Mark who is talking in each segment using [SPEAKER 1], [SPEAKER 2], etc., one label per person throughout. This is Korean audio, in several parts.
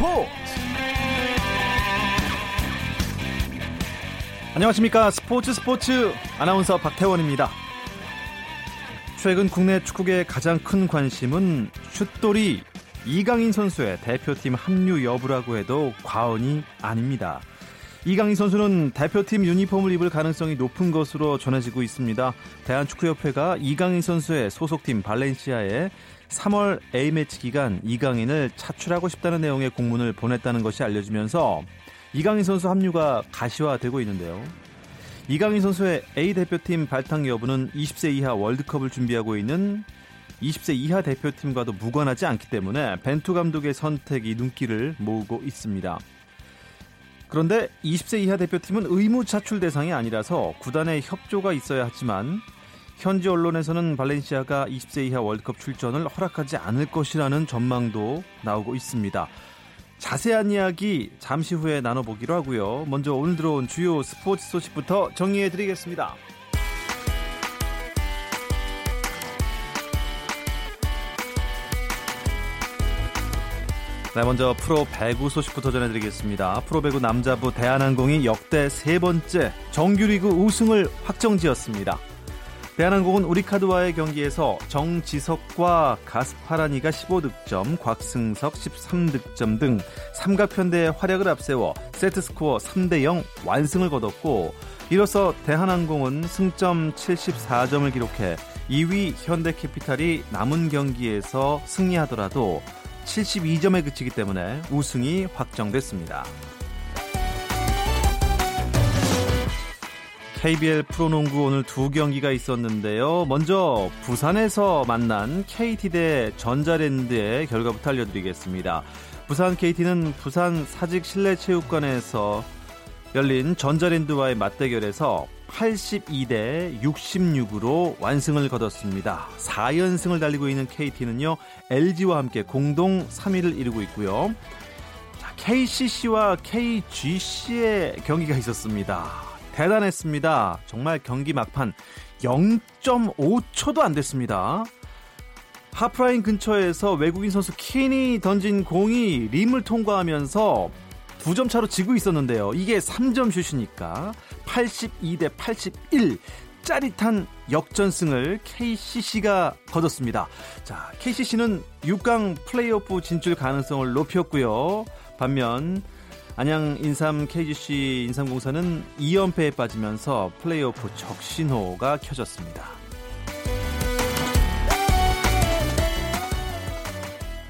[SPEAKER 1] 스포츠 안녕하십니까 스포츠 스포츠 아나운서 박태원입니다 최근 국내 축구계 가장 큰 관심은 슛돌이 이강인 선수의 대표팀 합류 여부라고 해도 과언이 아닙니다. 이강인 선수는 대표팀 유니폼을 입을 가능성이 높은 것으로 전해지고 있습니다. 대한축구협회가 이강인 선수의 소속팀 발렌시아에 3월 A매치 기간 이강인을 차출하고 싶다는 내용의 공문을 보냈다는 것이 알려지면서 이강인 선수 합류가 가시화되고 있는데요. 이강인 선수의 A 대표팀 발탁 여부는 20세 이하 월드컵을 준비하고 있는 20세 이하 대표팀과도 무관하지 않기 때문에 벤투 감독의 선택이 눈길을 모으고 있습니다. 그런데 20세 이하 대표팀은 의무 차출 대상이 아니라서 구단의 협조가 있어야 하지만 현지 언론에서는 발렌시아가 20세 이하 월드컵 출전을 허락하지 않을 것이라는 전망도 나오고 있습니다. 자세한 이야기 잠시 후에 나눠보기로 하고요. 먼저 오늘 들어온 주요 스포츠 소식부터 정리해드리겠습니다. 네, 먼저 프로 배구 소식부터 전해드리겠습니다. 프로 배구 남자부 대한항공이 역대 세 번째 정규리그 우승을 확정지었습니다. 대한항공은 우리카드와의 경기에서 정지석과 가스파라니가 15득점, 곽승석 13득점 등 삼각편대의 활약을 앞세워 세트스코어 3대0 완승을 거뒀고 이로써 대한항공은 승점 74점을 기록해 2위 현대캐피탈이 남은 경기에서 승리하더라도 72점에 그치기 때문에 우승이 확정됐습니다. KBL 프로농구 오늘 두 경기가 있었는데요. 먼저 부산에서 만난 KT 대 전자랜드의 결과부터 알려드리겠습니다. 부산 KT는 부산 사직 실내체육관에서 열린 전자랜드와의 맞대결에서 82대 66으로 완승을 거뒀습니다. 4연승을 달리고 있는 KT는요, LG와 함께 공동 3위를 이루고 있고요. KCC와 KGC의 경기가 있었습니다. 대단했습니다. 정말 경기 막판 0.5초도 안 됐습니다. 하프라인 근처에서 외국인 선수 킨이 던진 공이 림을 통과하면서 두점 차로 지고 있었는데요. 이게 3점 슛이니까 82대 81 짜릿한 역전승을 KCC가 거뒀습니다. 자, KCC는 6강 플레이오프 진출 가능성을 높였고요. 반면 안양 인삼 KGC 인삼공사는 2연패에 빠지면서 플레이오프 적신호가 켜졌습니다.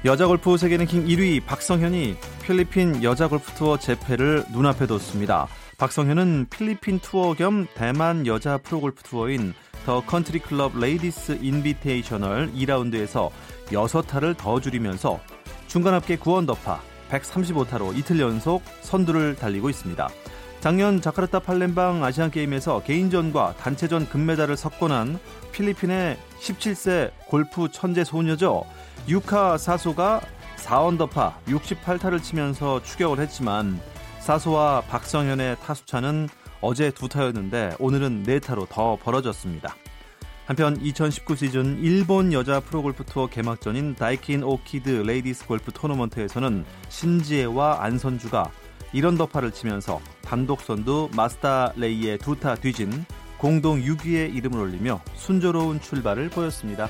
[SPEAKER 1] 여자 골프 세계 랭킹 1위 박성현이 필리핀 여자 골프 투어 제패를 눈앞에 뒀습니다. 박성현은 필리핀 투어 겸 대만 여자 프로골프 투어인 The Country Club Ladies Invitational 2라운드에서 6타를 더 줄이면서 중간 합계 9언더파 135타로 이틀 연속 선두를 달리고 있습니다. 작년 자카르타 팔렘방 아시안게임에서 개인전과 단체전 금메달을 석권한 필리핀의 17세 골프 천재 소녀죠. 유카 사소가 4언더파 68타를 치면서 추격을 했지만 사소와 박성현의 타수차는 어제 두 타였는데 오늘은 네 타로 더 벌어졌습니다. 한편 2019 시즌 일본 여자 프로골프 투어 개막전인 다이킨 Orchid Ladies 골프 토너먼트에서는 신지애와 안선주가 1언더파를 치면서 단독 선두 마쓰다 레이에 두 타 뒤진 공동 6위에 이름을 올리며 순조로운 출발을 보였습니다.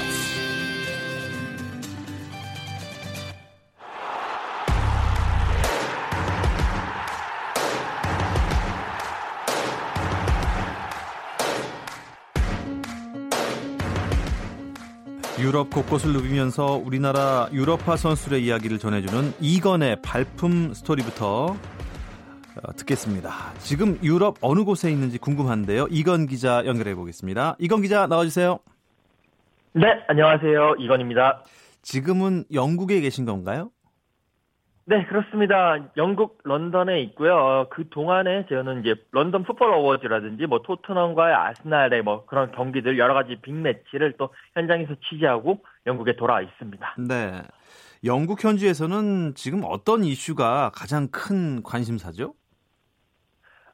[SPEAKER 1] 유럽 곳곳을 누비면서 우리나라 유럽파 선수들의 이야기를 전해주는 이건의 발품 스토리부터 어, 듣겠습니다. 지금 유럽 어느 곳에 있는지 궁금한데요. 이건 기자 연결해 보겠습니다. 이건 기자 나와주세요.
[SPEAKER 2] 네, 안녕하세요. 이건입니다.
[SPEAKER 1] 지금은 영국에 계신 건가요?
[SPEAKER 2] 네, 그렇습니다. 영국 런던에 있고요. 어, 그 동안에 저는 이제 런던 풋볼 어워즈라든지 뭐 토트넘과의 아스날의 뭐 그런 경기들 여러 가지 빅 매치를 또 현장에서 취재하고 영국에 돌아와 있습니다.
[SPEAKER 1] 네. 영국 현지에서는 지금 어떤 이슈가 가장 큰 관심사죠?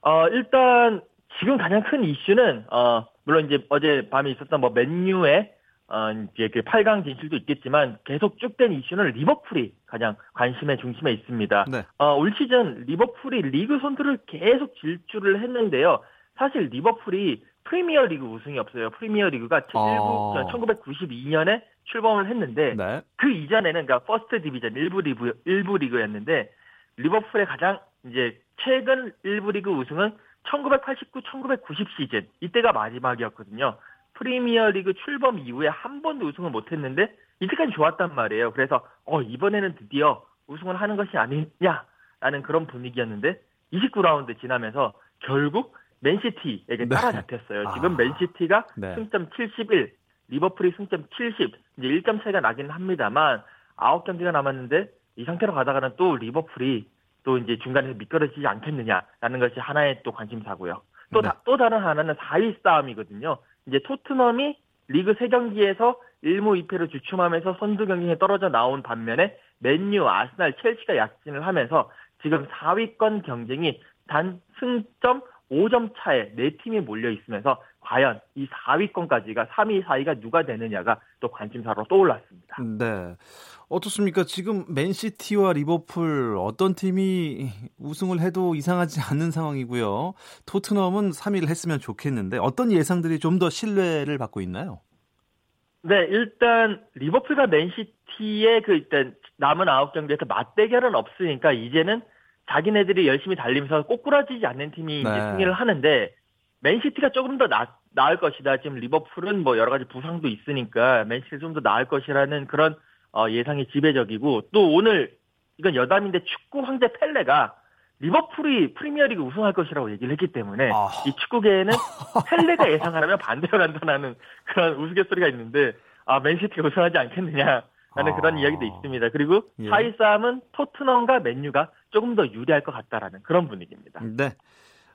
[SPEAKER 2] 어, 일단 지금 가장 큰 이슈는 어, 물론 이제 어제 밤에 있었던 뭐 맨유의 어, 이제 그 8강 진출도 있겠지만 계속 쭉 된 이슈는 리버풀이 가장 관심의 중심에 있습니다.
[SPEAKER 1] 네.
[SPEAKER 2] 어, 올 시즌 리버풀이 리그 선두를 계속 질주를 했는데요. 사실 리버풀이 프리미어 리그 우승이 없어요. 프리미어 리그가
[SPEAKER 1] 어.
[SPEAKER 2] 1992년에 출범을 했는데
[SPEAKER 1] 네.
[SPEAKER 2] 그 이전에는 그러니까 First Division 일부 리그 일부 리그였는데 리버풀의 가장 이제 최근 일부 리그 우승은 1989, 1990 시즌 이때가 마지막이었거든요. 프리미어 리그 출범 이후에 한 번도 우승을 못했는데 이때까지 좋았단 말이에요. 그래서 어 이번에는 드디어 우승을 하는 것이 아니냐라는 그런 분위기였는데 29라운드 지나면서 결국 맨시티에게
[SPEAKER 1] 네.
[SPEAKER 2] 따라잡혔어요.
[SPEAKER 1] 아.
[SPEAKER 2] 지금 맨시티가
[SPEAKER 1] 네.
[SPEAKER 2] 승점 71, 리버풀이 승점 70, 이제 1점 차이가 나긴 합니다만 9경기가 남았는데 이 상태로 가다가는 또 리버풀이 또 이제 중간에서 미끄러지지 않겠느냐라는 것이 하나의 또 관심사고요. 또,
[SPEAKER 1] 네.
[SPEAKER 2] 다- 또 다른 하나는 4위 싸움이거든요. 이제 토트넘이 리그 3경기에서 1무 2패로 주춤하면서 선두 경기에 떨어져 나온 반면에 맨유, 아스날, 첼시가 약진을 하면서 지금 4위권 경쟁이 단 승점 5점 차에 네 팀이 몰려 있으면서 과연 이 4위권까지가 3위, 4위가 누가 되느냐가 또 관심사로 떠올랐습니다.
[SPEAKER 1] 네. 어떻습니까? 지금 맨시티와 리버풀 어떤 팀이 우승을 해도 이상하지 않는 상황이고요. 토트넘은 3위를 했으면 좋겠는데 어떤 예상들이 좀 더 신뢰를 받고 있나요?
[SPEAKER 2] 네, 일단 리버풀과 맨시티의 그 일단 남은 9경기에서 맞대결은 없으니까 이제는 자기네들이 열심히 달리면서 꼬꾸라지지 않는 팀이 이제
[SPEAKER 1] 네.
[SPEAKER 2] 승리를 하는데 맨시티가 조금 더 나, 나을 것이다. 지금 리버풀은 뭐 여러 가지 부상도 있으니까 맨시티 좀 더 나을 것이라는 그런 어, 예상이 지배적이고 또 오늘 이건 여담인데 축구 황제 펠레가 리버풀이 프리미어리그 우승할 것이라고 얘기를 했기 때문에
[SPEAKER 1] 아.
[SPEAKER 2] 이 축구계에는 펠레가 예상하라면 반대로 간다는 그런 우스갯소리가 있는데 아 맨시티가 우승하지 않겠느냐 라는
[SPEAKER 1] 아.
[SPEAKER 2] 그런 이야기도 있습니다. 그리고
[SPEAKER 1] 예.
[SPEAKER 2] 4위 싸움은 토트넘과 맨유가 조금 더 유리할 것 같다라는 그런 분위기입니다.
[SPEAKER 1] 네.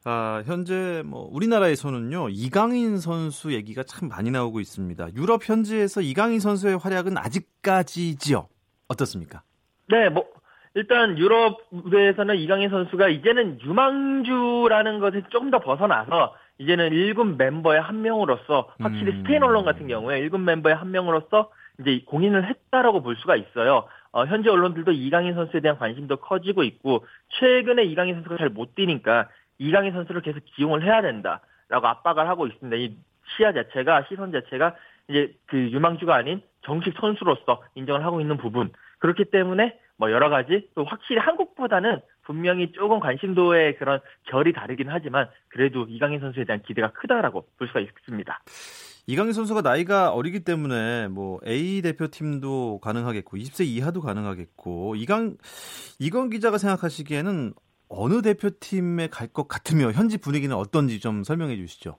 [SPEAKER 1] 아, 현재 뭐 우리나라에서는요. 이강인 선수 얘기가 참 많이 나오고 있습니다. 유럽 현지에서 이강인 선수의 활약은 아직까지지요. 어떻습니까?
[SPEAKER 2] 네, 뭐 일단 유럽 무대에서는 이강인 선수가 이제는 유망주라는 것에 조금 더 벗어나서 이제는 1군 멤버의 한 명으로서 확실히
[SPEAKER 1] 음.
[SPEAKER 2] 스페인 언론 같은 경우에 1군 멤버의 한 명으로서 이제 공인을 했다라고 볼 수가 있어요. 어, 현재 언론들도 이강인 선수에 대한 관심도 커지고 있고 최근에 이강인 선수가 잘 못 뛰니까 이강인 선수를 계속 기용을 해야 된다라고 압박을 하고 있습니다. 이 시야 자체가 시선 자체가 이제 그 유망주가 아닌 정식 선수로서 인정을 하고 있는 부분 그렇기 때문에 뭐 여러 가지 또 확실히 한국보다는 분명히 조금 관심도의 그런 결이 다르긴 하지만 그래도 이강인 선수에 대한 기대가 크다라고 볼 수가 있습니다.
[SPEAKER 1] 이강인 선수가 나이가 어리기 때문에 뭐 A 대표팀도 가능하겠고 20세 이하도 가능하겠고 이강 이건 기자가 생각하시기에는 어느 대표팀에 갈 것 같으며 현지 분위기는 어떤지 좀 설명해 주시죠.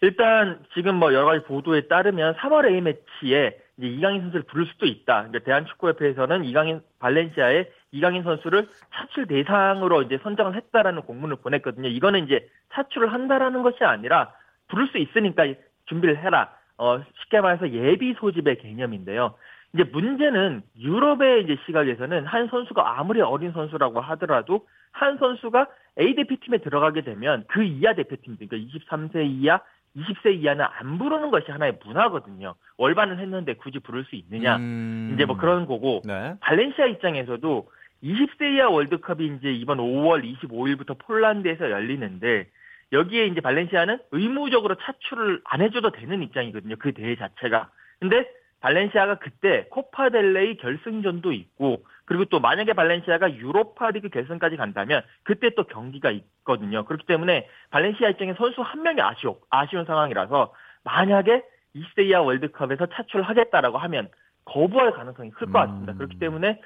[SPEAKER 2] 일단 지금 뭐 여러 가지 보도에 따르면 3월 A 매치에 이제 이강인 선수를 부를 수도 있다. 그러니까 대한축구협회에서는 이강인 발렌시아에 이강인 선수를 차출 대상으로 이제 선정을 했다라는 공문을 보냈거든요. 이거는 이제 차출을 한다라는 것이 아니라 부를 수 있으니까 준비를 해라. 어, 쉽게 말해서 예비 소집의 개념인데요. 이제 문제는 유럽의 이제 시각에서는 한 선수가 아무리 어린 선수라고 하더라도 한 선수가 A 대표팀에 들어가게 되면 그 이하 대표팀들, 그러니까 23세 이하, 20세 이하는 안 부르는 것이 하나의 문화거든요. 월반을 했는데 굳이 부를 수 있느냐.
[SPEAKER 1] 음.
[SPEAKER 2] 이제 뭐 그런 거고
[SPEAKER 1] 네.
[SPEAKER 2] 발렌시아 입장에서도 20세 이하 월드컵이 이제 이번 5월 25일부터 폴란드에서 열리는데 여기에 이제 발렌시아는 의무적으로 차출을 안 해줘도 되는 입장이거든요. 그 대회 자체가. 근데 발렌시아가 그때 코파델레이 결승전도 있고 그리고 또 만약에 발렌시아가 유로파리그 결승까지 간다면 그때 또 경기가 있거든요. 그렇기 때문에 발렌시아 입장에 선수 한 명이 아쉬워, 아쉬운 상황이라서 만약에 20세 이하 월드컵에서 차출을 하겠다라고 하면 거부할 가능성이 클 것 같습니다.
[SPEAKER 1] 음.
[SPEAKER 2] 그렇기 때문에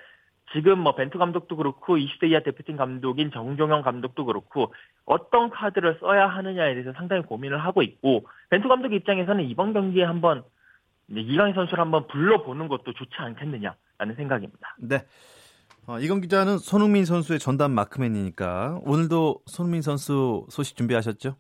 [SPEAKER 2] 지금 뭐 벤투 감독도 그렇고 20대 이하 대표팀 감독인 정종영 감독도 그렇고 어떤 카드를 써야 하느냐에 대해서 상당히 고민을 하고 있고 벤투 감독 입장에서는 이번 경기에 한번 이제 이강인 선수를 한번 불러보는 것도 좋지 않겠느냐라는 생각입니다.
[SPEAKER 1] 네. 어, 이건 기자는 손흥민 선수의 전담 마크맨이니까 오늘도 손흥민 선수 소식 준비하셨죠?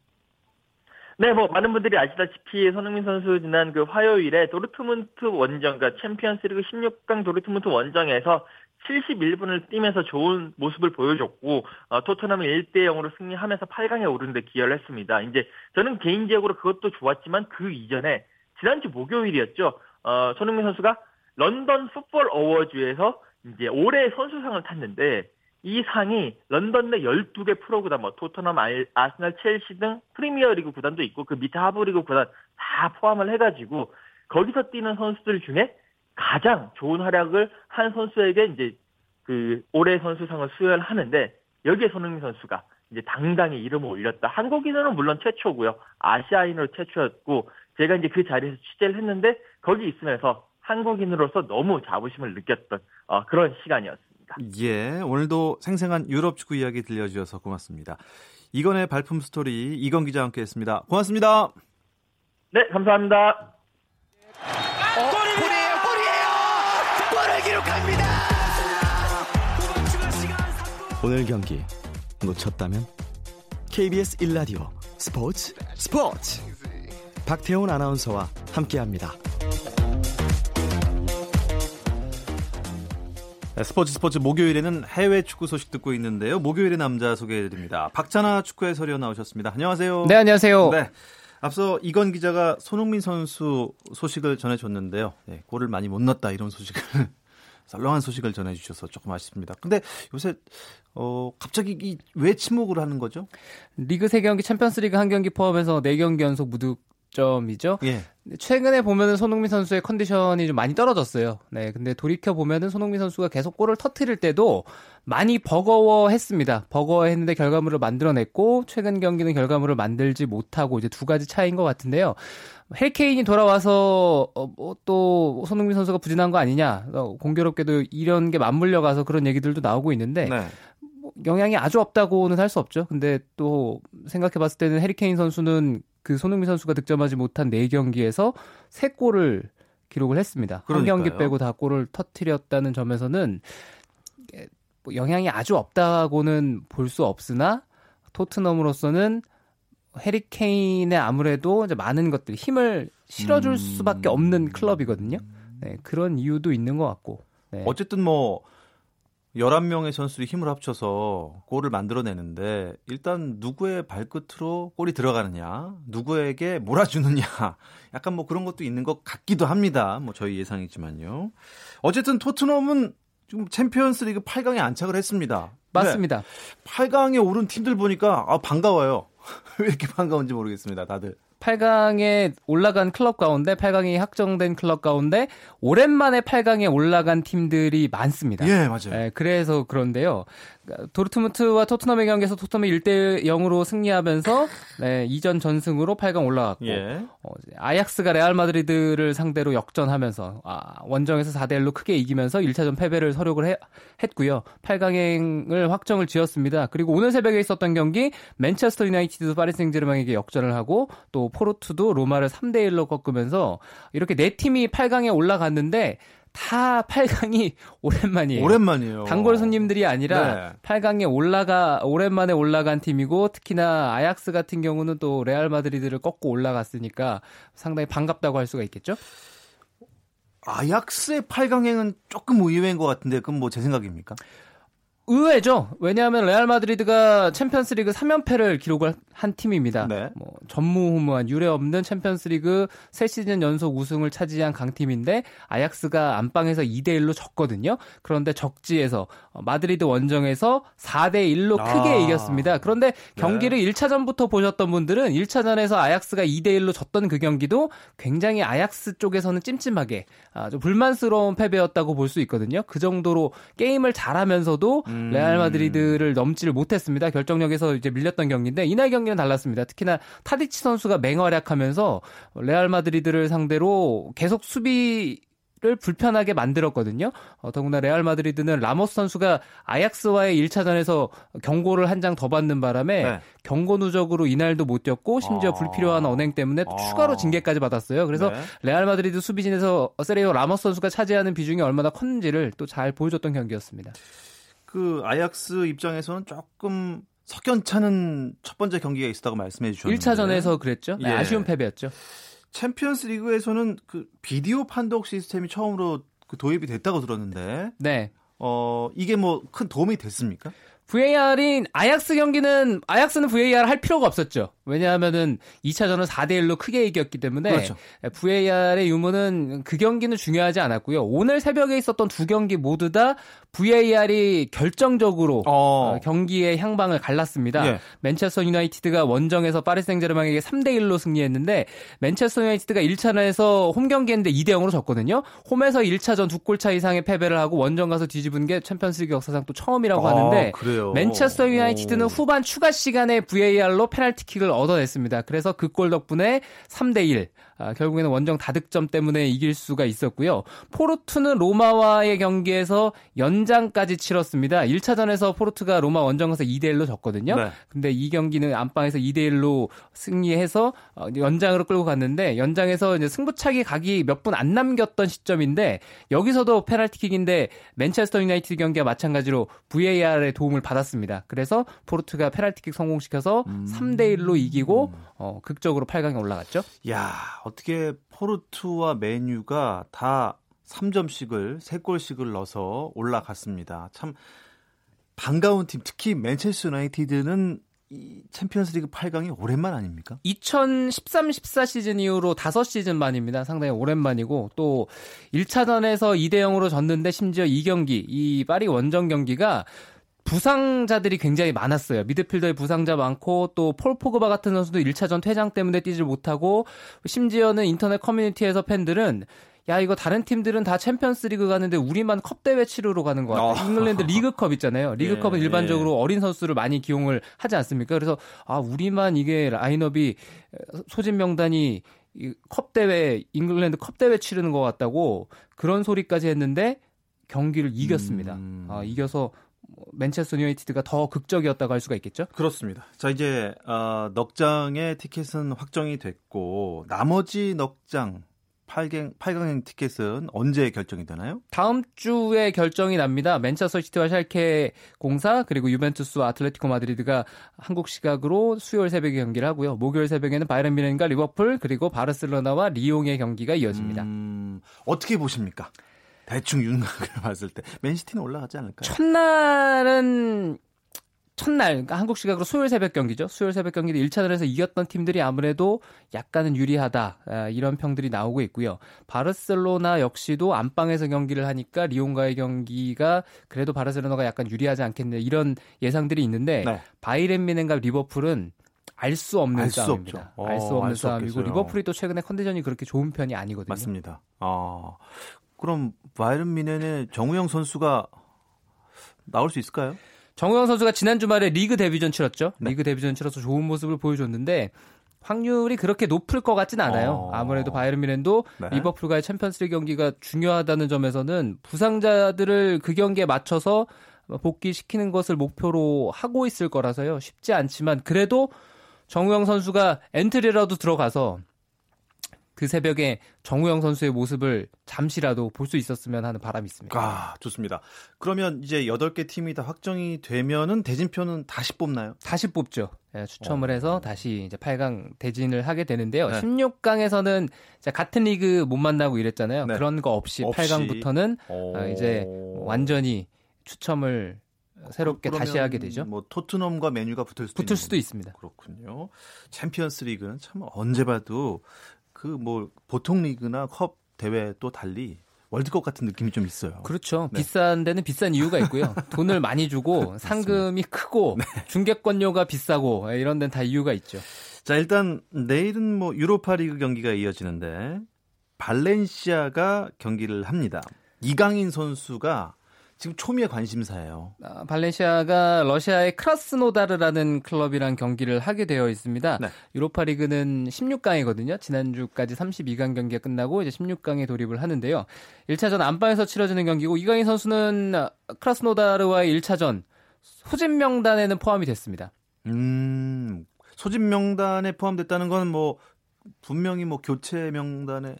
[SPEAKER 2] 네, 뭐 많은 분들이 아시다시피 손흥민 선수 지난 그 화요일에 도르트문트 원정, 그러니까 챔피언스리그 16강 도르트문트 원정에서 71분을 뛰면서 좋은 모습을 보여줬고 어, 토트넘을 1대 0으로 승리하면서 8강에 오르는데 기여를 했습니다. 이제 저는 개인적으로 그것도 좋았지만 그 이전에 지난주 목요일이었죠. 어, 손흥민 선수가 런던 풋볼 어워즈에서 이제 올해 선수상을 탔는데 이 상이 런던 내 12개 프로구단, 뭐 토트넘, 아스널, 첼시 등 프리미어리그 구단도 있고 그 밑에 하브리그 구단 다 포함을 해가지고 거기서 뛰는 선수들 중에 가장 좋은 활약을 한 선수에게 이제 그 올해 선수상을 수여하는데 여기에 손흥민 선수가 이제 당당히 이름을 올렸다. 한국인으로는 물론 최초고요. 아시아인으로 최초였고 제가 이제 그 자리에서 취재를 했는데 거기 있으면서 한국인으로서 너무 자부심을 느꼈던 어, 그런 시간이었습니다.
[SPEAKER 1] 예, 오늘도 생생한 유럽 축구 이야기 들려주셔서 고맙습니다. 이건의 발품 스토리 이건 기자와 함께했습니다. 고맙습니다.
[SPEAKER 2] 네, 감사합니다.
[SPEAKER 3] 어, 골이에요, 골이에요. 골을 기록합니다.
[SPEAKER 4] 오늘 경기 놓쳤다면 KBS 1라디오 스포츠 스포츠 박태훈 아나운서와 함께합니다.
[SPEAKER 1] 네, 스포츠 스포츠 목요일에는 해외 축구 소식 듣고 있는데요. 목요일의 남자 소개해드립니다. 박찬아 축구 해설위원 나오셨습니다. 안녕하세요.
[SPEAKER 5] 네, 안녕하세요.
[SPEAKER 1] 네. 앞서 이건 기자가 손흥민 선수 소식을 전해줬는데요. 네, 골을 많이 못 넣었다 이런 소식을 썰렁한 소식을 전해주셔서 조금 아쉽습니다. 근데 요새 어 갑자기 왜 침묵을 하는 거죠?
[SPEAKER 5] 리그 3경기 챔피언스리그 한 경기 포함해서 4경기 연속 무득 점이죠. 예. 최근에 보면은 손흥민 선수의 컨디션이 좀 많이 떨어졌어요. 네, 근데 돌이켜 보면은 손흥민 선수가 계속 골을 터트릴 때도 많이 버거워했습니다. 버거워했는데 결과물을 만들어냈고 최근 경기는 결과물을 만들지 못하고 이제 두 가지 차이인 것 같은데요. 헬케인이 돌아와서 어, 뭐 또 손흥민 선수가 부진한 거 아니냐? 어, 공교롭게도 이런 게 맞물려 가서 그런 얘기들도 나오고 있는데 네. 뭐 영향이 아주 없다고는 할 수 없죠. 근데 또 생각해 봤을 때는 해리케인 선수는 그 손흥민 선수가 득점하지 못한 4경기에서 3골을 기록을 했습니다. 그러니까요. 한 경기 빼고 다 골을 터트렸다는 점에서는 뭐 영향이 아주 없다고는 볼 수 없으나 토트넘으로서는 해리 케인의 아무래도 이제 많은 것들 힘을 실어줄 음... 수밖에 없는 클럽이거든요. 네, 그런 이유도 있는 것 같고. 네.
[SPEAKER 1] 어쨌든 뭐 11명의 선수들이 힘을 합쳐서 골을 만들어내는데 일단 누구의 발끝으로 골이 들어가느냐, 누구에게 몰아주느냐, 약간 뭐 그런 것도 있는 것 같기도 합니다. 뭐 저희 예상이지만요. 어쨌든 토트넘은 지금 챔피언스 리그 8강에 안착을 했습니다.
[SPEAKER 5] 맞습니다.
[SPEAKER 1] 8강에 오른 팀들 보니까 아, 반가워요. 왜 이렇게 반가운지 모르겠습니다, 다들.
[SPEAKER 5] 8강에 올라간 클럽 가운데 8강이 확정된 클럽 가운데 오랜만에 8강에 올라간 팀들이 많습니다.
[SPEAKER 1] 예, 맞아요. 예,
[SPEAKER 5] 그래서 그런데요. 도르트문트와 토트넘의 경기에서 토트넘이 1대 0으로 승리하면서 네, 2전 전승으로 8강 올라갔고 예. 어, 아약스가 레알 마드리드를 상대로 역전하면서 아, 원정에서 4대 1로 크게 이기면서 1차전 패배를 설욕을 해, 했고요. 8강행을 확정을 지었습니다. 그리고 오늘 새벽에 있었던 경기 맨체스터 유나이티드도 파리 생제르맹에게 역전을 하고 또 포르투도 로마를 3대 1로 꺾으면서 이렇게 네 팀이 8강에 올라갔는데 다 8강이 오랜만이에요.
[SPEAKER 1] 오랜만이에요.
[SPEAKER 5] 단골 손님들이 아니라 네. 8강에 올라가 오랜만에 올라간 팀이고 특히나 아약스 같은 경우는 또 레알 마드리드를 꺾고 올라갔으니까 상당히 반갑다고 할 수가 있겠죠.
[SPEAKER 1] 아약스의 8강행은 조금 의외인 것 같은데 그건 뭐 제 생각입니까?
[SPEAKER 5] 의외죠. 왜냐하면 레알 마드리드가 챔피언스리그 3연패를 기록을 한 팀입니다. 네. 뭐 전무후무한 유례 없는 챔피언스리그 세 시즌 연속 우승을 차지한 강팀인데 아약스가 안방에서 2대 1로 졌거든요. 그런데 적지에서 어, 마드리드 원정에서 4대 1로 크게 아. 이겼습니다. 그런데 경기를 네. 1차전부터 보셨던 분들은 1차전에서 아약스가 2대 1로 졌던 그 경기도 굉장히 아약스 쪽에서는 찜찜하게 아주 불만스러운 패배였다고 볼 수 있거든요. 그 정도로 게임을 잘하면서도 음. 음. 레알 마드리드를 넘지를 못했습니다. 결정력에서 이제 밀렸던 경기인데 이날 경기 는 달랐습니다. 특히나 타디치 선수가 맹활약하면서 레알 마드리드를 상대로 계속 수비 를 불편하게 만들었거든요. 어, 더구나 레알 마드리드는 라모스 선수가 아약스와의 1차전에서 경고를 한 장 더 받는 바람에 네. 경고 누적으로 이날도 못 뛰었고 심지어 아. 불필요한 언행 때문에 또 아. 추가로 징계까지 받았어요. 그래서 네. 레알 마드리드 수비진에서 세르히오 라모스 선수가 차지하는 비중이 얼마나 컸는지를 또 잘 보여줬던 경기였습니다.
[SPEAKER 1] 그 아약스 입장에서는 조금 석연찮은 첫 번째 경기가 있었다고 말씀해 주셨는데
[SPEAKER 5] 1차전에서 그랬죠. 네, 예. 아쉬운 패배였죠.
[SPEAKER 1] 챔피언스 리그에서는 그 비디오 판독 시스템이 처음으로 그 도입이 됐다고 들었는데
[SPEAKER 5] 네.
[SPEAKER 1] 어, 이게 뭐 큰 도움이 됐습니까?
[SPEAKER 5] VAR인 아약스 경기는 아약스는 VAR 할 필요가 없었죠. 왜냐하면은 2차전은 4대 1로 크게 이겼기 때문에 그렇죠. VAR의 유무는 그 경기는 중요하지 않았고요. 오늘 새벽에 있었던 두 경기 모두 다 VAR이 결정적으로 어. 어, 경기의 향방을 갈랐습니다. 예. 맨체스터 유나이티드가 원정에서 파리 생제르맹에게 3대 1로 승리했는데 맨체스터 유나이티드가 1차전에서 홈 경기했는데 2대 0으로 졌거든요. 홈에서 1차전 두 골 차 이상의 패배를 하고 원정 가서 뒤집은 게 챔피언스리그 역사상 또 처음이라고 아, 하는데
[SPEAKER 1] 그래요?
[SPEAKER 5] 맨체스터 유나이티드는 오. 후반 추가 시간에 VAR로 페널티킥을 얻어냈습니다. 그래서 그 골 덕분에 3대 1 아, 결국에는 원정 다득점 때문에 이길 수가 있었고요. 포르투는 로마와의 경기에서 연장까지 치렀습니다. 1차전에서 포르투가 로마 원정 가서 2대 1로 졌거든요. 네. 근데 이 경기는 안방에서 2대 1로 승리해서 어, 연장으로 끌고 갔는데 연장에서 이제 승부차기까지 몇 분 안 남겼던 시점인데 여기서도 페널티킥인데 맨체스터 유나이티드 경기와 마찬가지로 VAR의 도움을 받았습니다. 그래서 포르투가 페널티킥 성공시켜서 음. 3대 1로 이기고 어, 극적으로 8강에 올라갔죠.
[SPEAKER 1] 야, 어떻게 포르투와 맨유가 다 3점씩을 3골씩을 넣어서 올라갔습니다. 참 반가운 팀, 특히 맨체스터 유나이티드는 이 챔피언스리그 8강이 오랜만 아닙니까?
[SPEAKER 5] 2013-14 시즌 이후로 5시즌 만입니다. 상당히 오랜만이고 또 1차전에서 2대 0으로 졌는데 심지어 이 경기, 이 파리 원정 경기가 부상자들이 굉장히 많았어요. 미드필더에 부상자 많고 또 폴 포그바 같은 선수도 1차전 퇴장 때문에 뛰질 못하고 심지어는 인터넷 커뮤니티에서 팬들은 야 이거 다른 팀들은 다 챔피언스리그 가는데 우리만 컵 대회 치르러 가는 거 같아. 아. 잉글랜드 리그컵 있잖아요. 리그컵은 예, 일반적으로 예. 어린 선수를 많이 기용을 하지 않습니까? 그래서 아 우리만 이게 라인업이 소집 명단이 컵 대회 잉글랜드 컵 대회 치르는 것 같다고 그런 소리까지 했는데 경기를 이겼습니다. 음. 아, 이겨서 맨체스터 유나이티드가 더 극적이었다고 할 수가 있겠죠?
[SPEAKER 1] 그렇습니다. 자 이제 어, 넉 장의 티켓은 확정이 됐고 나머지 넉장 8강, 8강 티켓은 언제 결정이 되나요?
[SPEAKER 5] 다음 주에 결정이 납니다. 맨체스터 시티와 샬케 공사 그리고 유벤투스와 아틀레티코 마드리드가 한국 시각으로 수요일 새벽에 경기를 하고요. 목요일 새벽에는 바이런 미넨과 리버풀 그리고 바르셀로나와 리옹의 경기가 이어집니다. 음,
[SPEAKER 1] 어떻게 보십니까? 대충 윤곽을 봤을 때 맨시티는 올라가지 않을까요?
[SPEAKER 5] 첫날은 첫날 그러니까 한국 시각으로 수요일 새벽 경기죠. 수요일 새벽 경기도 1차전에서 이겼던 팀들이 아무래도 약간은 유리하다 아, 이런 평들이 나오고 있고요. 바르셀로나 역시도 안방에서 경기를 하니까 리옹과의 경기가 그래도 바르셀로나가 약간 유리하지 않겠냐 이런 예상들이 있는데 네. 바이렌 미넨과 리버풀은 알 수 없는 알 싸움입니다. 알 수 없는 어, 싸움이고 리버풀이 또 최근에 컨디션이 그렇게 좋은 편이 아니거든요.
[SPEAKER 1] 맞습니다. 아, 그럼 바이른 미넨의 정우영 선수가 나올 수 있을까요?
[SPEAKER 5] 정우영 선수가 지난 주말에 리그 데뷔전 치렀죠. 네. 리그 데뷔전 치러서 좋은 모습을 보여줬는데 확률이 그렇게 높을 것 같진 않아요. 어... 아무래도 바이른 미넨도 네. 리버풀과의 챔피언스리그 경기가 중요하다는 점에서는 부상자들을 그 경기에 맞춰서 복귀시키는 것을 목표로 하고 있을 거라서요. 쉽지 않지만 그래도 정우영 선수가 엔트리라도 들어가서 그 새벽에 정우영 선수의 모습을 잠시라도 볼 수 있었으면 하는 바람이 있습니다.
[SPEAKER 1] 아, 좋습니다. 그러면 이제 8개 팀이 다 확정이 되면은 대진표는 다시 뽑나요?
[SPEAKER 5] 다시 뽑죠. 네, 추첨을 어. 해서 다시 이제 8강 대진을 하게 되는데요. 네. 16강에서는 같은 리그 못 만나고 이랬잖아요. 네. 그런 거 없이, 없이. 8강부터는 어. 이제 완전히 추첨을 새롭게 다시 하게 되죠.
[SPEAKER 1] 뭐 토트넘과 맨유가 붙을 수도,
[SPEAKER 5] 붙을 수도 있습니다.
[SPEAKER 1] 그렇군요. 챔피언스 리그는 참 언제 봐도 그 뭐 보통 리그나 컵 대회 또 달리 월드컵 같은 느낌이 좀 있어요.
[SPEAKER 5] 그렇죠. 네. 비싼 데는 비싼 이유가 있고요. 돈을 많이 주고 상금이 크고 네. 중계권료가 비싸고 이런 데는 다 이유가 있죠.
[SPEAKER 1] 자, 일단 내일은 뭐 유로파 리그 경기가 이어지는데 발렌시아가 경기를 합니다. 이강인 선수가 지금 초미의 관심사예요.
[SPEAKER 5] 아, 발렌시아가 러시아의 크라스노다르라는 클럽이랑 경기를 하게 되어 있습니다. 네. 유로파 리그는 16강이거든요. 지난주까지 32강 경기가 끝나고 이제 16강에 돌입을 하는데요. 1차전 안방에서 치러지는 경기고 이강인 선수는 크라스노다르와의 1차전 소집 명단에는 포함이 됐습니다.
[SPEAKER 1] 음, 소집 명단에 포함됐다는 건 뭐 분명히 뭐 교체 명단에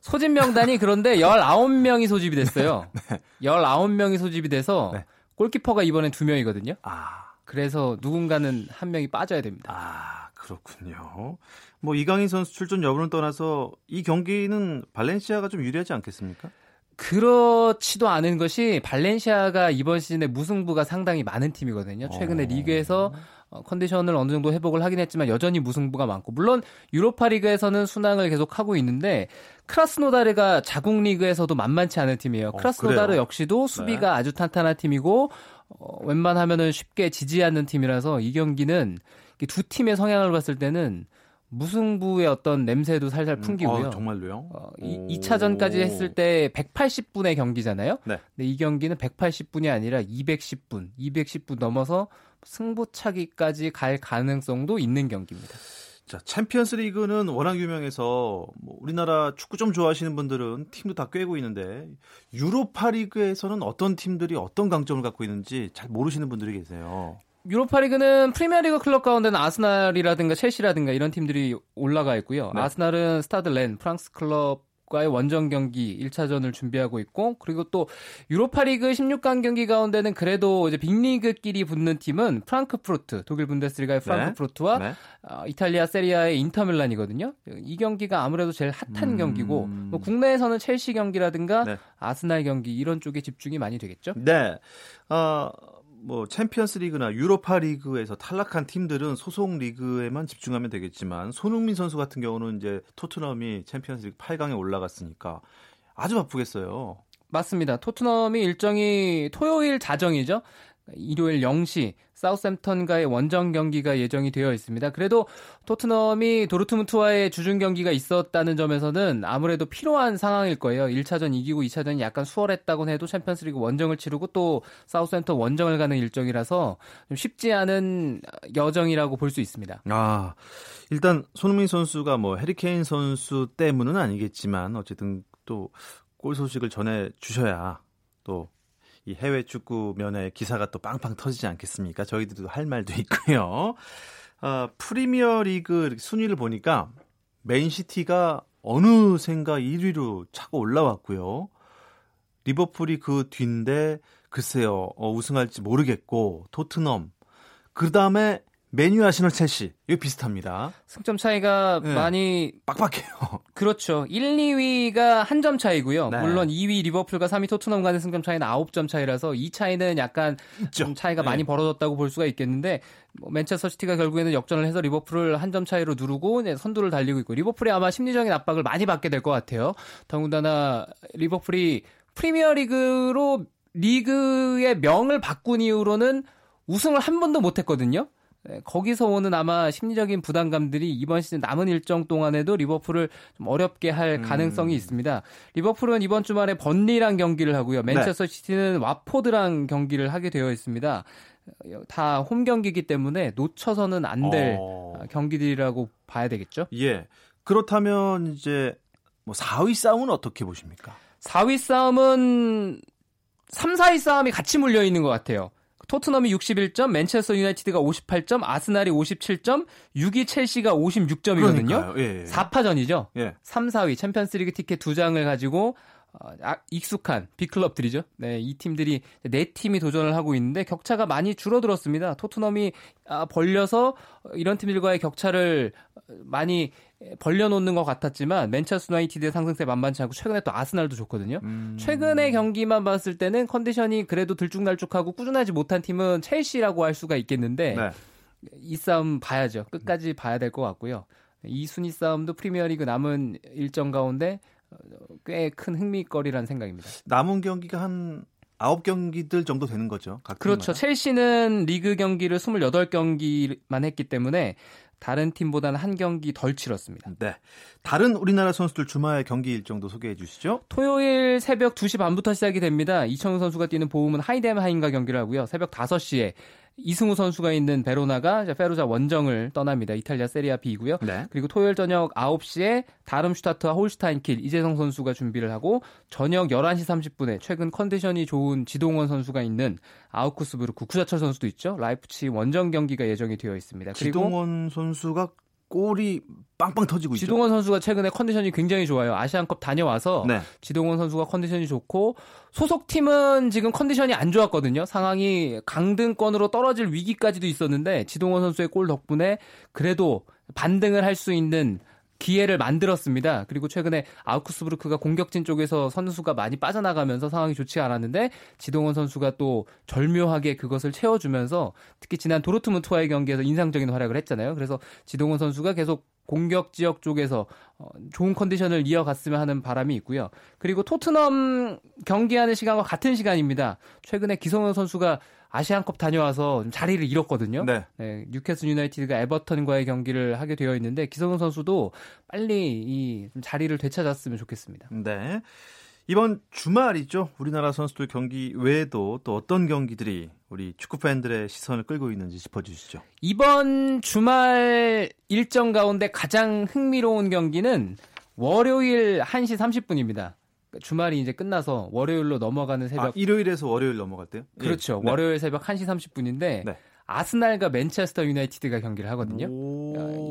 [SPEAKER 5] 소집 명단이 그런데 19명이 소집이 됐어요. 네. 19명이 소집이 돼서 네. 골키퍼가 이번엔 두 명이거든요.
[SPEAKER 1] 아.
[SPEAKER 5] 그래서 누군가는 한 명이 빠져야 됩니다.
[SPEAKER 1] 아, 그렇군요. 뭐 이강인 선수 출전 여부는 떠나서 이 경기는 발렌시아가 좀 유리하지 않겠습니까?
[SPEAKER 5] 그렇지도 않은 것이 발렌시아가 이번 시즌에 무승부가 상당히 많은 팀이거든요. 최근에 어... 리그에서 어, 컨디션을 어느 정도 회복을 하긴 했지만 여전히 무승부가 많고 물론 유로파 리그에서는 순항을 계속 하고 있는데 크라스노다르가 자국 리그에서도 만만치 않은 팀이에요. 어, 크라스노다르 역시도 수비가 네. 아주 탄탄한 팀이고 어, 웬만하면은 쉽게 지지 않는 팀이라서 이 경기는 두 팀의 성향을 봤을 때는 무승부의 어떤 냄새도 살살 음, 풍기고요.
[SPEAKER 1] 음, 아, 정말로요? 어,
[SPEAKER 5] 이, 2차전까지 했을 때 180분의 경기잖아요. 네. 근데 이 경기는 180분이 아니라 210분, 210분 넘어서 승부차기까지 갈 가능성도 있는 경기입니다.
[SPEAKER 1] 자, 챔피언스 리그는 워낙 유명해서 뭐 우리나라 축구 좀 좋아하시는 분들은 팀도 다 꿰고 있는데 유로파 리그에서는 어떤 팀들이 어떤 강점을 갖고 있는지 잘 모르시는 분들이 계세요.
[SPEAKER 5] 유로파리그는 프리미어리그 클럽 가운데는 아스날이라든가 첼시라든가 이런 팀들이 올라가 있고요. 네. 아스날은 스타드 렌 프랑스 클럽과의 원정 경기 1차전을 준비하고 있고 그리고 또 유로파리그 16강 경기 가운데는 그래도 이제 빅리그끼리 붙는 팀은 프랑크푸르트 독일 분데스리가의 네. 프랑크푸르트와 네. 네. 어, 이탈리아 세리에 A의 인터밀란이거든요. 이 경기가 아무래도 제일 핫한 음... 경기고 뭐 국내에서는 첼시 경기라든가 네. 아스날 경기 이런 쪽에 집중이 많이 되겠죠.
[SPEAKER 1] 네. 어... 뭐 챔피언스 리그나 유로파 리그에서 탈락한 팀들은 소속 리그에만 집중하면 되겠지만 손흥민 선수 같은 경우는 이제 토트넘이 챔피언스 리그 8강에 올라갔으니까 아주 바쁘겠어요.
[SPEAKER 5] 맞습니다. 토트넘이 일정이 토요일 자정이죠. 일요일 0시 사우샘프턴과의 원정 경기가 예정이 되어 있습니다. 그래도 토트넘이 도르트문트와의 주중 경기가 있었다는 점에서는 아무래도 필요한 상황일 거예요. 1차전 이기고 2차전이 약간 수월했다고 해도 챔피언스리그 원정을 치르고 또 사우샘프턴 원정을 가는 일정이라서 좀 쉽지 않은 여정이라고 볼 수 있습니다.
[SPEAKER 1] 아, 일단 손흥민 선수가 뭐 해리케인 선수 때문은 아니겠지만 어쨌든 또 골 소식을 전해 주셔야 또 이 해외 축구 면에 기사가 또 빵빵 터지지 않겠습니까? 저희들도 할 말도 있고요. 어, 프리미어 리그 순위를 보니까 맨시티가 어느샌가 1위로 차고 올라왔고요. 리버풀이 그 뒤인데 글쎄요 어, 우승할지 모르겠고 토트넘 그 다음에 맨유 아스널 첼시 이거 비슷합니다.
[SPEAKER 5] 승점 차이가 네. 많이
[SPEAKER 1] 빡빡해요.
[SPEAKER 5] 그렇죠. 1, 2위가 한 점 차이고요. 네. 물론 2위 리버풀과 3위 토트넘 간의 승점 차이는 9점 차이라서 이 차이는 약간 좀 차이가 네. 많이 벌어졌다고 볼 수가 있겠는데 뭐 맨체스터 시티가 결국에는 역전을 해서 리버풀을 한 점 차이로 누르고 선두를 달리고 있고 리버풀이 아마 심리적인 압박을 많이 받게 될 것 같아요. 더군다나 리버풀이 프리미어리그로 리그의 명을 바꾼 이후로는 우승을 한 번도 못했거든요. 네, 거기서 오는 아마 심리적인 부담감들이 이번 시즌 남은 일정 동안에도 리버풀을 좀 어렵게 할 음. 가능성이 있습니다. 리버풀은 이번 주말에 번리랑 경기를 하고요. 맨체스터 네. 시티는 와포드랑 경기를 하게 되어 있습니다. 다 홈 경기이기 때문에 놓쳐서는 안될 어... 경기들이라고 봐야 되겠죠.
[SPEAKER 1] 예. 그렇다면 이제 뭐 4위 싸움은 어떻게 보십니까?
[SPEAKER 5] 4위 싸움은 3, 4위 싸움이 같이 물려 있는 것 같아요. 토트넘이 61점, 맨체스터 유나이티드가 58점, 아스날이 57점, 6위 첼시가 56점이거든요. 예, 예. 4파전이죠. 예. 3, 4위 챔피언스리그 티켓 두 장을 가지고 어, 아, 익숙한 빅클럽들이죠. 네, 이 팀들이 네 팀이 도전을 하고 있는데 격차가 많이 줄어들었습니다. 토트넘이 아, 벌려서 이런 팀들과의 격차를 많이 벌려놓는 것 같았지만 맨체스터 유나이티드의 상승세 만만치 않고 최근에 또 아스날도 좋거든요. 음... 최근의 경기만 봤을 때는 컨디션이 그래도 들쭉날쭉하고 꾸준하지 못한 팀은 첼시라고 할 수가 있겠는데 네. 이 싸움 봐야죠. 끝까지 봐야 될 것 같고요. 이 순위 싸움도 프리미어리그 남은 일정 가운데 꽤 큰 흥미거리라는 생각입니다.
[SPEAKER 1] 남은 경기가 한 9경기들 정도 되는 거죠.
[SPEAKER 5] 그렇죠. 첼시는 리그 경기를 28경기만 했기 때문에 다른 팀보다는 한 경기 덜 치렀습니다.
[SPEAKER 1] 네. 다른 우리나라 선수들 주말 경기 일정도 소개해 주시죠.
[SPEAKER 5] 토요일 새벽 2시 반부터 시작이 됩니다. 이청용 선수가 뛰는 보험은 하이덴하임과 경기를 하고요. 새벽 5시에 이승우 선수가 있는 베로나가 페루자 원정을 떠납니다. 이탈리아 세리아 B이고요. 네. 그리고 토요일 저녁 9시에 다름슈타트와 홀슈타인킬 이재성 선수가 준비를 하고 저녁 11시 30분에 최근 컨디션이 좋은 지동원 선수가 있는 아우크스부르크 구자철 선수도 있죠. 라이프치히 원정 경기가 예정이 되어 있습니다.
[SPEAKER 1] 지동원 선수가 골이 빵빵 터지고 있죠.
[SPEAKER 5] 지동원 선수가 최근에 컨디션이 굉장히 좋아요. 아시안컵 다녀와서 네. 지동원 선수가 컨디션이 좋고 소속 팀은 지금 컨디션이 안 좋았거든요. 상황이 강등권으로 떨어질 위기까지도 있었는데 지동원 선수의 골 덕분에 그래도 반등을 할 수 있는 기회를 만들었습니다. 그리고 최근에 아우크스부르크가 공격진 쪽에서 선수가 많이 빠져나가면서 상황이 좋지 않았는데 지동원 선수가 또 절묘하게 그것을 채워주면서 특히 지난 도르트문트와의 경기에서 인상적인 활약을 했잖아요. 그래서 지동원 선수가 계속 공격 지역 쪽에서 어, 좋은 컨디션을 이어갔으면 하는 바람이 있고요. 그리고 토트넘 경기하는 시간과 같은 시간입니다. 최근에 기성용 선수가 아시안컵 다녀와서 자리를 잃었거든요. 네. 네, 뉴캐슬 유나이티드가 에버턴과의 경기를 하게 되어 있는데 기성용 선수도 빨리 이 자리를 되찾았으면 좋겠습니다.
[SPEAKER 1] 네. 이번 주말이죠. 우리나라 선수들 경기 외에도 또 어떤 경기들이 우리 축구 팬들의 시선을 끌고 있는지 짚어주시죠.
[SPEAKER 5] 이번 주말 일정 가운데 가장 흥미로운 경기는 월요일 1시 30분입니다. 주말이 이제 끝나서 월요일로 넘어가는 새벽. 아,
[SPEAKER 1] 일요일에서 월요일 넘어갈 때요?
[SPEAKER 5] 예. 그렇죠. 네. 월요일 새벽 1시 30분인데 네. 아스날과 맨체스터 유나이티드가 경기를 하거든요.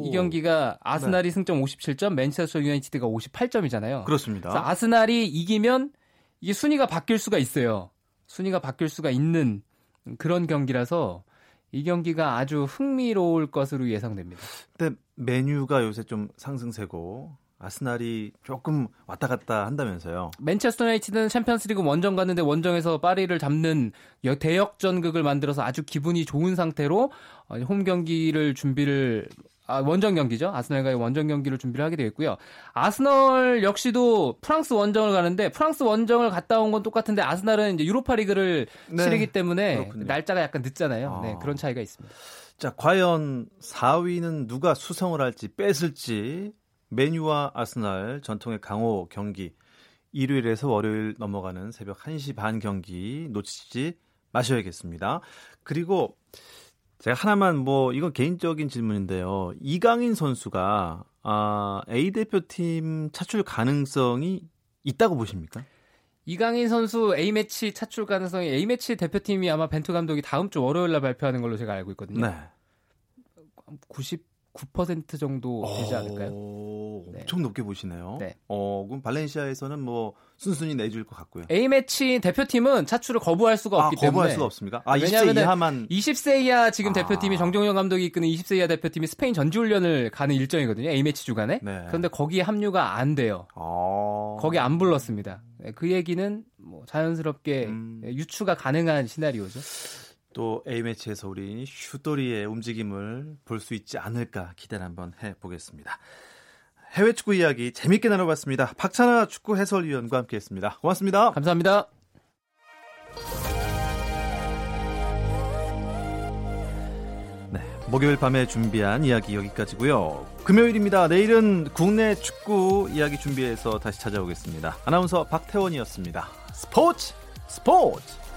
[SPEAKER 5] 이 경기가 아스날이 네. 승점 57점, 맨체스터 유나이티드가 58점이잖아요.
[SPEAKER 1] 그렇습니다.
[SPEAKER 5] 아스날이 이기면 이게 순위가 바뀔 수가 있어요. 순위가 바뀔 수가 있는 그런 경기라서 이 경기가 아주 흥미로울 것으로 예상됩니다.
[SPEAKER 1] 근데 메뉴가 요새 좀 상승세고 아스날이 조금 왔다 갔다 한다면서요.
[SPEAKER 5] 맨체스터 유나이티드는 챔피언스리그 원정 갔는데 원정에서 파리를 잡는 대역전극을 만들어서 아주 기분이 좋은 상태로 어, 홈 경기를 준비를 아, 원정 경기죠. 아스날과의 원정 경기를 준비를 하게 되어 있고요. 아스널 역시도 프랑스 원정을 가는데 프랑스 원정을 갔다 온 건 똑같은데 아스날은 이제 유로파 리그를 네, 치르기 때문에 그렇군요. 날짜가 약간 늦잖아요. 아. 네, 그런 차이가 있습니다.
[SPEAKER 1] 자, 과연 4위는 누가 수성을 할지 뺏을지 메뉴와 아스날 전통의 강호 경기 일요일에서 월요일 넘어가는 새벽 1시 반 경기 놓치지 마셔야겠습니다. 그리고 제가 하나만 뭐 이건 개인적인 질문인데요. 이강인 선수가 아, A 대표팀 차출 가능성이 있다고 보십니까?
[SPEAKER 5] 이강인 선수 A 매치 차출 가능성이 A 매치 대표팀이 아마 벤투 감독이 다음 주 월요일 날 발표하는 걸로 제가 알고 있거든요. 네. 99% 정도 되지 않을까요?
[SPEAKER 1] 네. 엄청 높게 보시네요. 네. 어, 그럼 발렌시아에서는 뭐 순순히 내줄 것 같고요.
[SPEAKER 5] A매치 대표팀은 차출을 거부할 수가 없기
[SPEAKER 1] 아,
[SPEAKER 5] 때문에
[SPEAKER 1] 거부할 수가 없습니까? 아, 20세 이하만
[SPEAKER 5] 20세 이하 지금 아. 대표팀이 정종영 감독이 이끄는 20세 이하 대표팀이 스페인 전지훈련을 가는 일정이거든요. A매치 주간에. 네. 그런데 거기에 합류가 안 돼요. 아. 거기 안 불렀습니다. 네, 그 얘기는 뭐 자연스럽게 음. 유추가 가능한 시나리오죠.
[SPEAKER 1] 또 A매치에서 우리 슈도리의 움직임을 볼 수 있지 않을까 기대를 한번 해보겠습니다. 해외 축구 이야기 재밌게 나눠봤습니다. 박찬아 축구 해설위원과 함께했습니다. 고맙습니다.
[SPEAKER 5] 감사합니다.
[SPEAKER 1] 네, 목요일 밤에 준비한 이야기 여기까지고요. 금요일입니다. 내일은 국내 축구 이야기 준비해서 다시 찾아오겠습니다. 아나운서 박태원이었습니다. 스포츠 스포츠